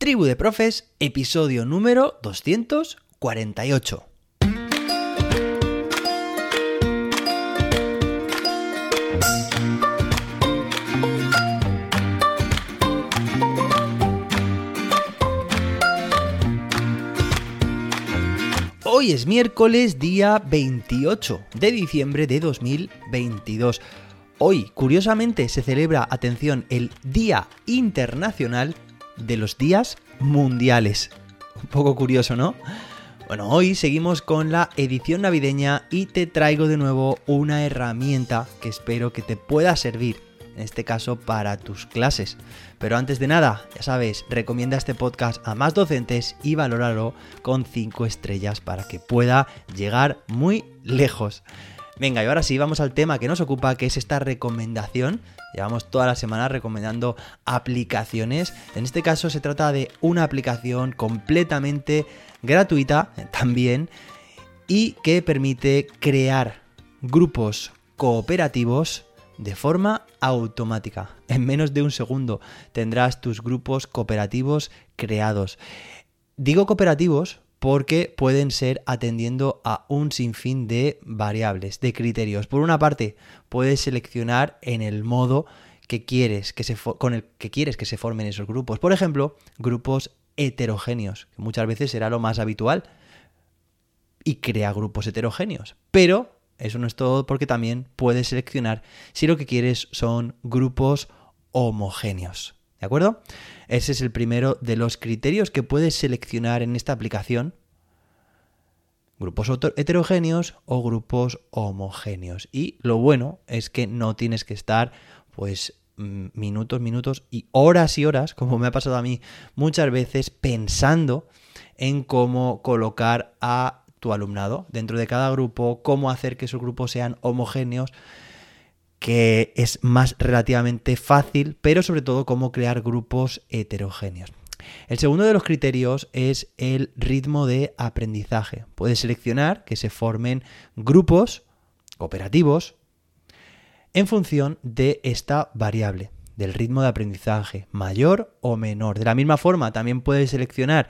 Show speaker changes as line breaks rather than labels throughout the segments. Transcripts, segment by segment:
Tribu de Profes, episodio número 248. Hoy es miércoles día 28 de diciembre de 2022. Hoy, curiosamente, se celebra, atención, el Día Internacional de los Días Mundiales. Un poco curioso, ¿no? Bueno, hoy seguimos con la edición navideña y te traigo de nuevo una herramienta que espero que te pueda servir, en este caso para tus clases. Pero antes de nada, ya sabes, recomienda este podcast a más docentes y valóralo con 5 estrellas para que pueda llegar muy lejos. Venga, y ahora sí, vamos al tema que nos ocupa, que es esta recomendación. Llevamos toda la semana recomendando aplicaciones. En este caso se trata de una aplicación completamente gratuita también y que permite crear grupos cooperativos de forma automática. En menos de un segundo tendrás tus grupos cooperativos creados. Digo cooperativos porque pueden ser atendiendo a un sinfín de variables, de criterios. Por una parte, puedes seleccionar en el modo que quieres que se con el que quieres que se formen esos grupos. Por ejemplo, grupos heterogéneos, que muchas veces será lo más habitual y crea grupos heterogéneos. Pero eso no es todo porque también puedes seleccionar si lo que quieres son grupos homogéneos. ¿De acuerdo? Ese es el primero de los criterios que puedes seleccionar en esta aplicación. Grupos heterogéneos o grupos homogéneos. Y lo bueno es que no tienes que estar pues mm, minutos, minutos y horas y horas, como me ha pasado a mí muchas veces, pensando en cómo colocar a tu alumnado dentro de cada grupo, cómo hacer que esos grupos sean homogéneos que es más relativamente fácil, pero sobre todo cómo crear grupos heterogéneos. El segundo de los criterios es el ritmo de aprendizaje. Puedes seleccionar que se formen grupos cooperativos en función de esta variable, del ritmo de aprendizaje, mayor o menor. De la misma forma, también puedes seleccionar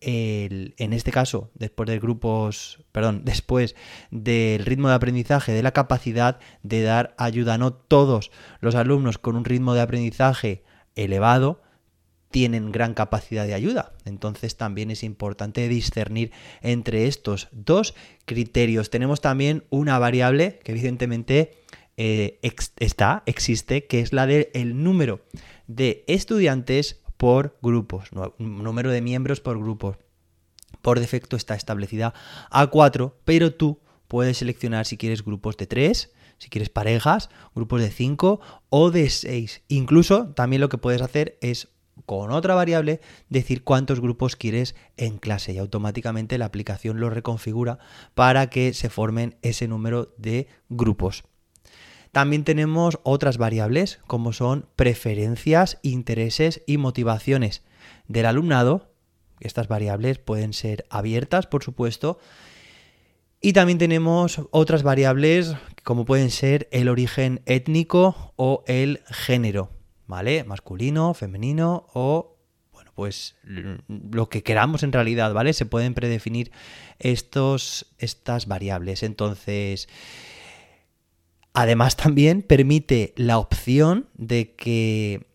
en este caso, después de grupos, perdón, después del ritmo de aprendizaje, de la capacidad de dar ayuda. No todos los alumnos con un ritmo de aprendizaje elevado tienen gran capacidad de ayuda. Entonces también es importante discernir entre estos dos criterios. Tenemos también una variable que evidentemente eh, está, existe, que es la del número de estudiantes por grupos, número de miembros por grupos. Por defecto está establecida a 4, pero tú puedes seleccionar si quieres grupos de 3, si quieres parejas, grupos de 5 o de 6. Incluso también lo que puedes hacer es con otra variable decir cuántos grupos quieres en clase y automáticamente la aplicación lo reconfigura para que se formen ese número de grupos. También tenemos otras variables como son preferencias, intereses y motivaciones del alumnado. Estas variables pueden ser abiertas, por supuesto. Y también tenemos otras variables como pueden ser el origen étnico o el género, ¿vale? Masculino, femenino o pues lo que queramos en realidad, ¿vale? Se pueden predefinir estos estas variables. Entonces, Además también permite la opción de que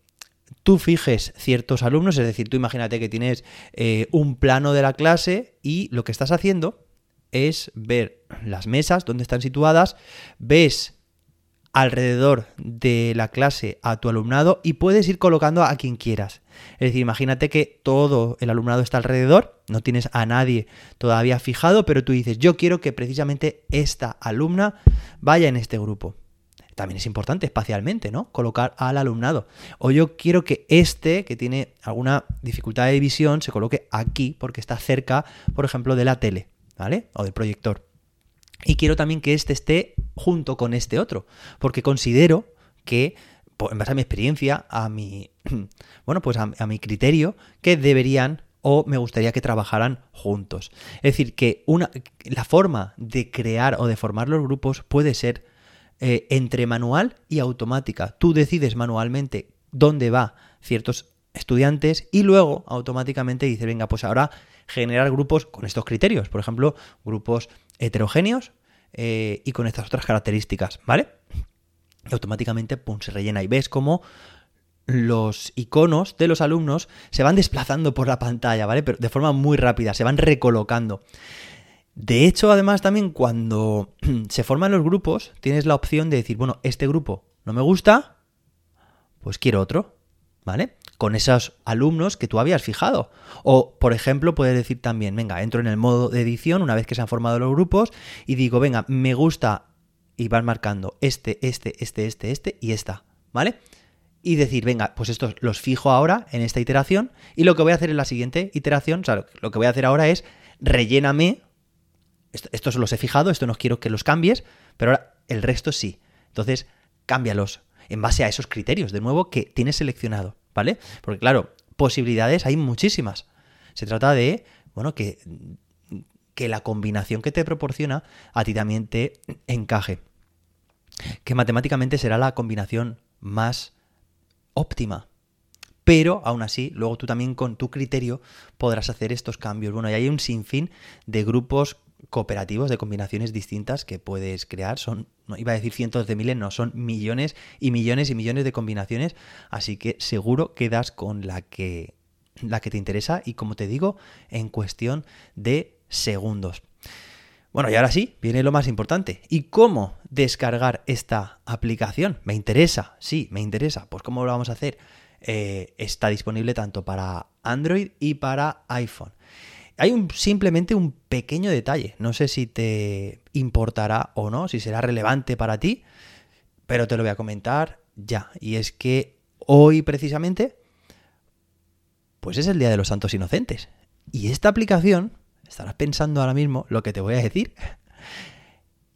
tú fijes ciertos alumnos, es decir, tú imagínate que tienes eh, un plano de la clase y lo que estás haciendo es ver las mesas donde están situadas, ves alrededor de la clase a tu alumnado y puedes ir colocando a quien quieras. Es decir, imagínate que todo el alumnado está alrededor, no tienes a nadie todavía fijado, pero tú dices, yo quiero que precisamente esta alumna vaya en este grupo. También es importante espacialmente, ¿no? Colocar al alumnado. O yo quiero que este, que tiene alguna dificultad de visión, se coloque aquí porque está cerca, por ejemplo, de la tele, ¿vale? O del proyector. Y quiero también que este esté junto con este otro, porque considero que, en base a mi experiencia, a mi, bueno, pues a, mi criterio, que deberían o me gustaría que trabajaran juntos. Es decir, que una, la forma de crear o de formar los grupos puede ser eh, entre manual y automática. Tú decides manualmente dónde va ciertos estudiantes y luego automáticamente dice, venga, pues ahora generar grupos con estos criterios, por ejemplo, grupos heterogéneos eh, y con estas otras características, ¿vale? Y automáticamente se rellena y ves cómo los iconos de los alumnos se van desplazando por la pantalla, ¿vale? Pero de forma muy rápida, se van recolocando. De hecho, además, también cuando se forman los grupos, tienes la opción de decir, bueno, este grupo no me gusta, pues quiero otro, ¿vale? Con esos alumnos que tú habías fijado. O, por ejemplo, puedes decir también, venga, entro en el modo de edición una vez que se han formado los grupos y digo, venga, me gusta, y vas marcando este, este, este, este, este y esta, ¿vale? y decir, venga, pues estos los fijo ahora en esta iteración y lo que voy a hacer en la siguiente iteración, o sea, lo que voy a hacer ahora es relléname, estos los he fijado, esto no quiero que los cambies, pero ahora el resto sí. Entonces, cámbialos en base a esos criterios, de nuevo, que tienes seleccionado, ¿vale? Porque claro, posibilidades hay muchísimas. Se trata de, bueno, que, que la combinación que te proporciona a ti también te encaje. Que matemáticamente será la combinación más óptima. Pero aún así, luego tú también con tu criterio podrás hacer estos cambios. Bueno, y hay un sinfín de grupos cooperativos de combinaciones distintas que puedes crear. Son, no iba a decir cientos de miles, no, son millones y millones y millones de combinaciones. Así que seguro quedas con la que, la que te interesa y como te digo, en cuestión de segundos. Bueno, y ahora sí, viene lo más importante. ¿Y cómo descargar esta aplicación? ¿Me interesa? Sí, me interesa. Pues ¿cómo lo vamos a hacer? Eh, está disponible tanto para Android y para iPhone. Hay un, simplemente un pequeño detalle. No sé si te importará o no, si será relevante para ti, pero te lo voy a comentar ya. Y es que hoy precisamente, pues es el Día de los Santos Inocentes. Y esta aplicación Estarás pensando ahora mismo lo que te voy a decir.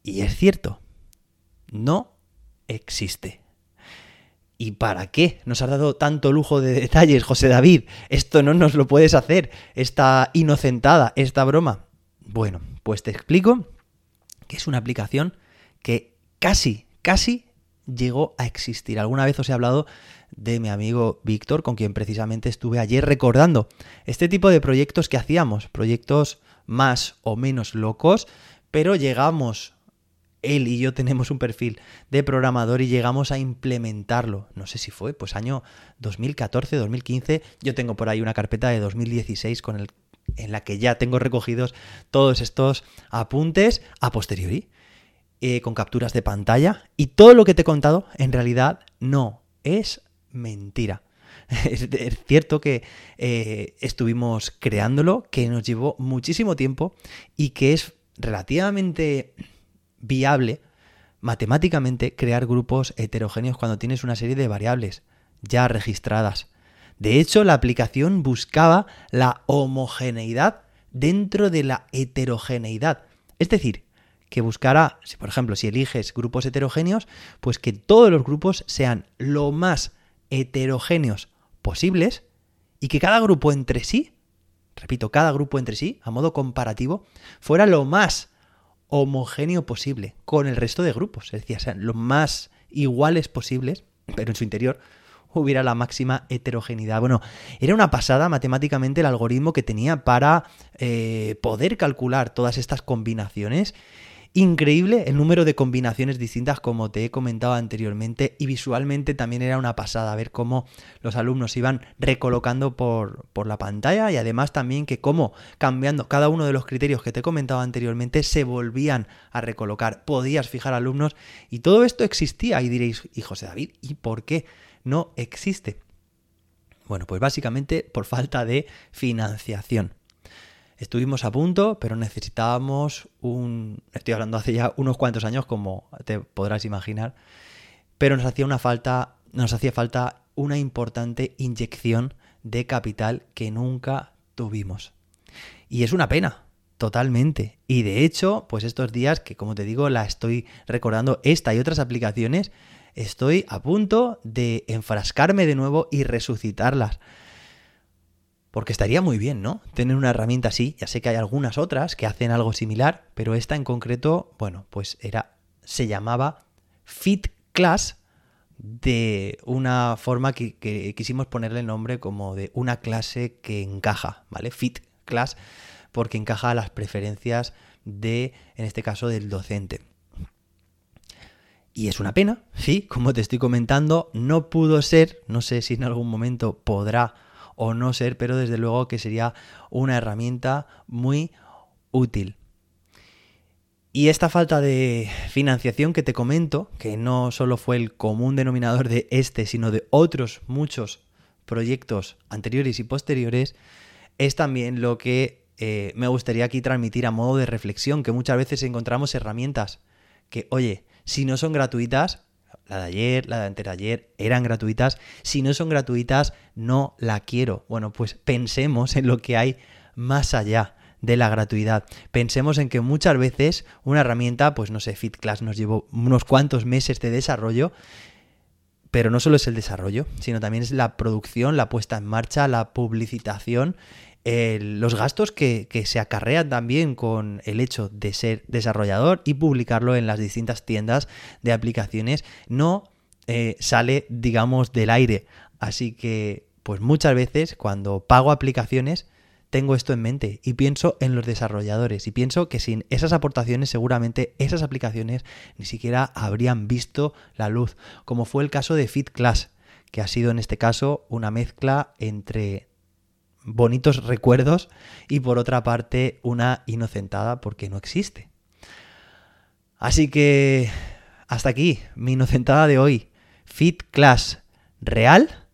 Y es cierto, no existe. ¿Y para qué nos has dado tanto lujo de detalles, José David? Esto no nos lo puedes hacer, esta inocentada, esta broma. Bueno, pues te explico que es una aplicación que casi, casi llegó a existir. Alguna vez os he hablado de mi amigo Víctor, con quien precisamente estuve ayer recordando este tipo de proyectos que hacíamos, proyectos más o menos locos, pero llegamos, él y yo tenemos un perfil de programador y llegamos a implementarlo. No sé si fue, pues año 2014, 2015, yo tengo por ahí una carpeta de 2016 con el, en la que ya tengo recogidos todos estos apuntes a posteriori. Eh, con capturas de pantalla y todo lo que te he contado en realidad no es mentira. Es, cierto que eh, estuvimos creándolo, que nos llevó muchísimo tiempo y que es relativamente viable matemáticamente crear grupos heterogéneos cuando tienes una serie de variables ya registradas. De hecho, la aplicación buscaba la homogeneidad dentro de la heterogeneidad. Es decir, que buscará, si por ejemplo, si eliges grupos heterogéneos, pues que todos los grupos sean lo más heterogéneos posibles y que cada grupo entre sí, repito, cada grupo entre sí, a modo comparativo, fuera lo más homogéneo posible con el resto de grupos, es decir, sean lo más iguales posibles, pero en su interior hubiera la máxima heterogeneidad. Bueno, era una pasada matemáticamente el algoritmo que tenía para eh, poder calcular todas estas combinaciones Increíble el número de combinaciones distintas como te he comentado anteriormente y visualmente también era una pasada ver cómo los alumnos iban recolocando por, por la pantalla y además también que cómo cambiando cada uno de los criterios que te he comentado anteriormente se volvían a recolocar. Podías fijar alumnos y todo esto existía y diréis, y José David, ¿y por qué no existe? Bueno, pues básicamente por falta de financiación. Estuvimos a punto, pero necesitábamos un... Estoy hablando hace ya unos cuantos años, como te podrás imaginar, pero nos hacía una falta, nos hacía falta una importante inyección de capital que nunca tuvimos. Y es una pena, totalmente. Y de hecho, pues estos días que como te digo, la estoy recordando esta y otras aplicaciones, estoy a punto de enfrascarme de nuevo y resucitarlas. Porque estaría muy bien, ¿no? Tener una herramienta así. Ya sé que hay algunas otras que hacen algo similar, pero esta en concreto, bueno, pues era. se llamaba Fit Class de una forma que, quisimos ponerle el nombre como de una clase que encaja, ¿vale? Fit class, porque encaja a las preferencias de, en este caso, del docente. Y es una pena, sí, como te estoy comentando, no pudo ser, no sé si en algún momento podrá o no ser, pero desde luego que sería una herramienta muy útil. Y esta falta de financiación que te comento, que no solo fue el común denominador de este, sino de otros muchos proyectos anteriores y posteriores, es también lo que eh, me gustaría aquí transmitir a modo de reflexión, que muchas veces encontramos herramientas que, oye, si no son gratuitas, la de ayer, la de anteayer, eran gratuitas, si no son gratuitas, no la quiero. Bueno, pues pensemos en lo que hay más allá de la gratuidad. Pensemos en que muchas veces una herramienta, pues no sé, FitClass nos llevó unos cuantos meses de desarrollo, pero no solo es el desarrollo, sino también es la producción, la puesta en marcha, la publicitación, los gastos que, se acarrean también con el hecho de ser desarrollador y publicarlo en las distintas tiendas de aplicaciones no eh, sale, digamos, del aire. Así que, pues muchas veces cuando pago aplicaciones, tengo esto en mente y pienso en los desarrolladores y pienso que sin esas aportaciones seguramente esas aplicaciones ni siquiera habrían visto la luz, como fue el caso de FitClass, que ha sido en este caso una mezcla entre bonitos recuerdos y por otra parte una inocentada porque no existe. Así que hasta aquí mi inocentada de hoy. FitClass real,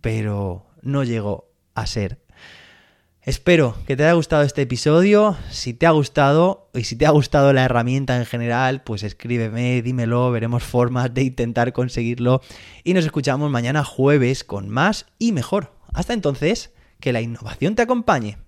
pero no llegó a ser Espero que te haya gustado este episodio. Si te ha gustado y si te ha gustado la herramienta en general, pues escríbeme, dímelo, veremos formas de intentar conseguirlo. Y nos escuchamos mañana jueves con más y mejor. Hasta entonces, que la innovación te acompañe.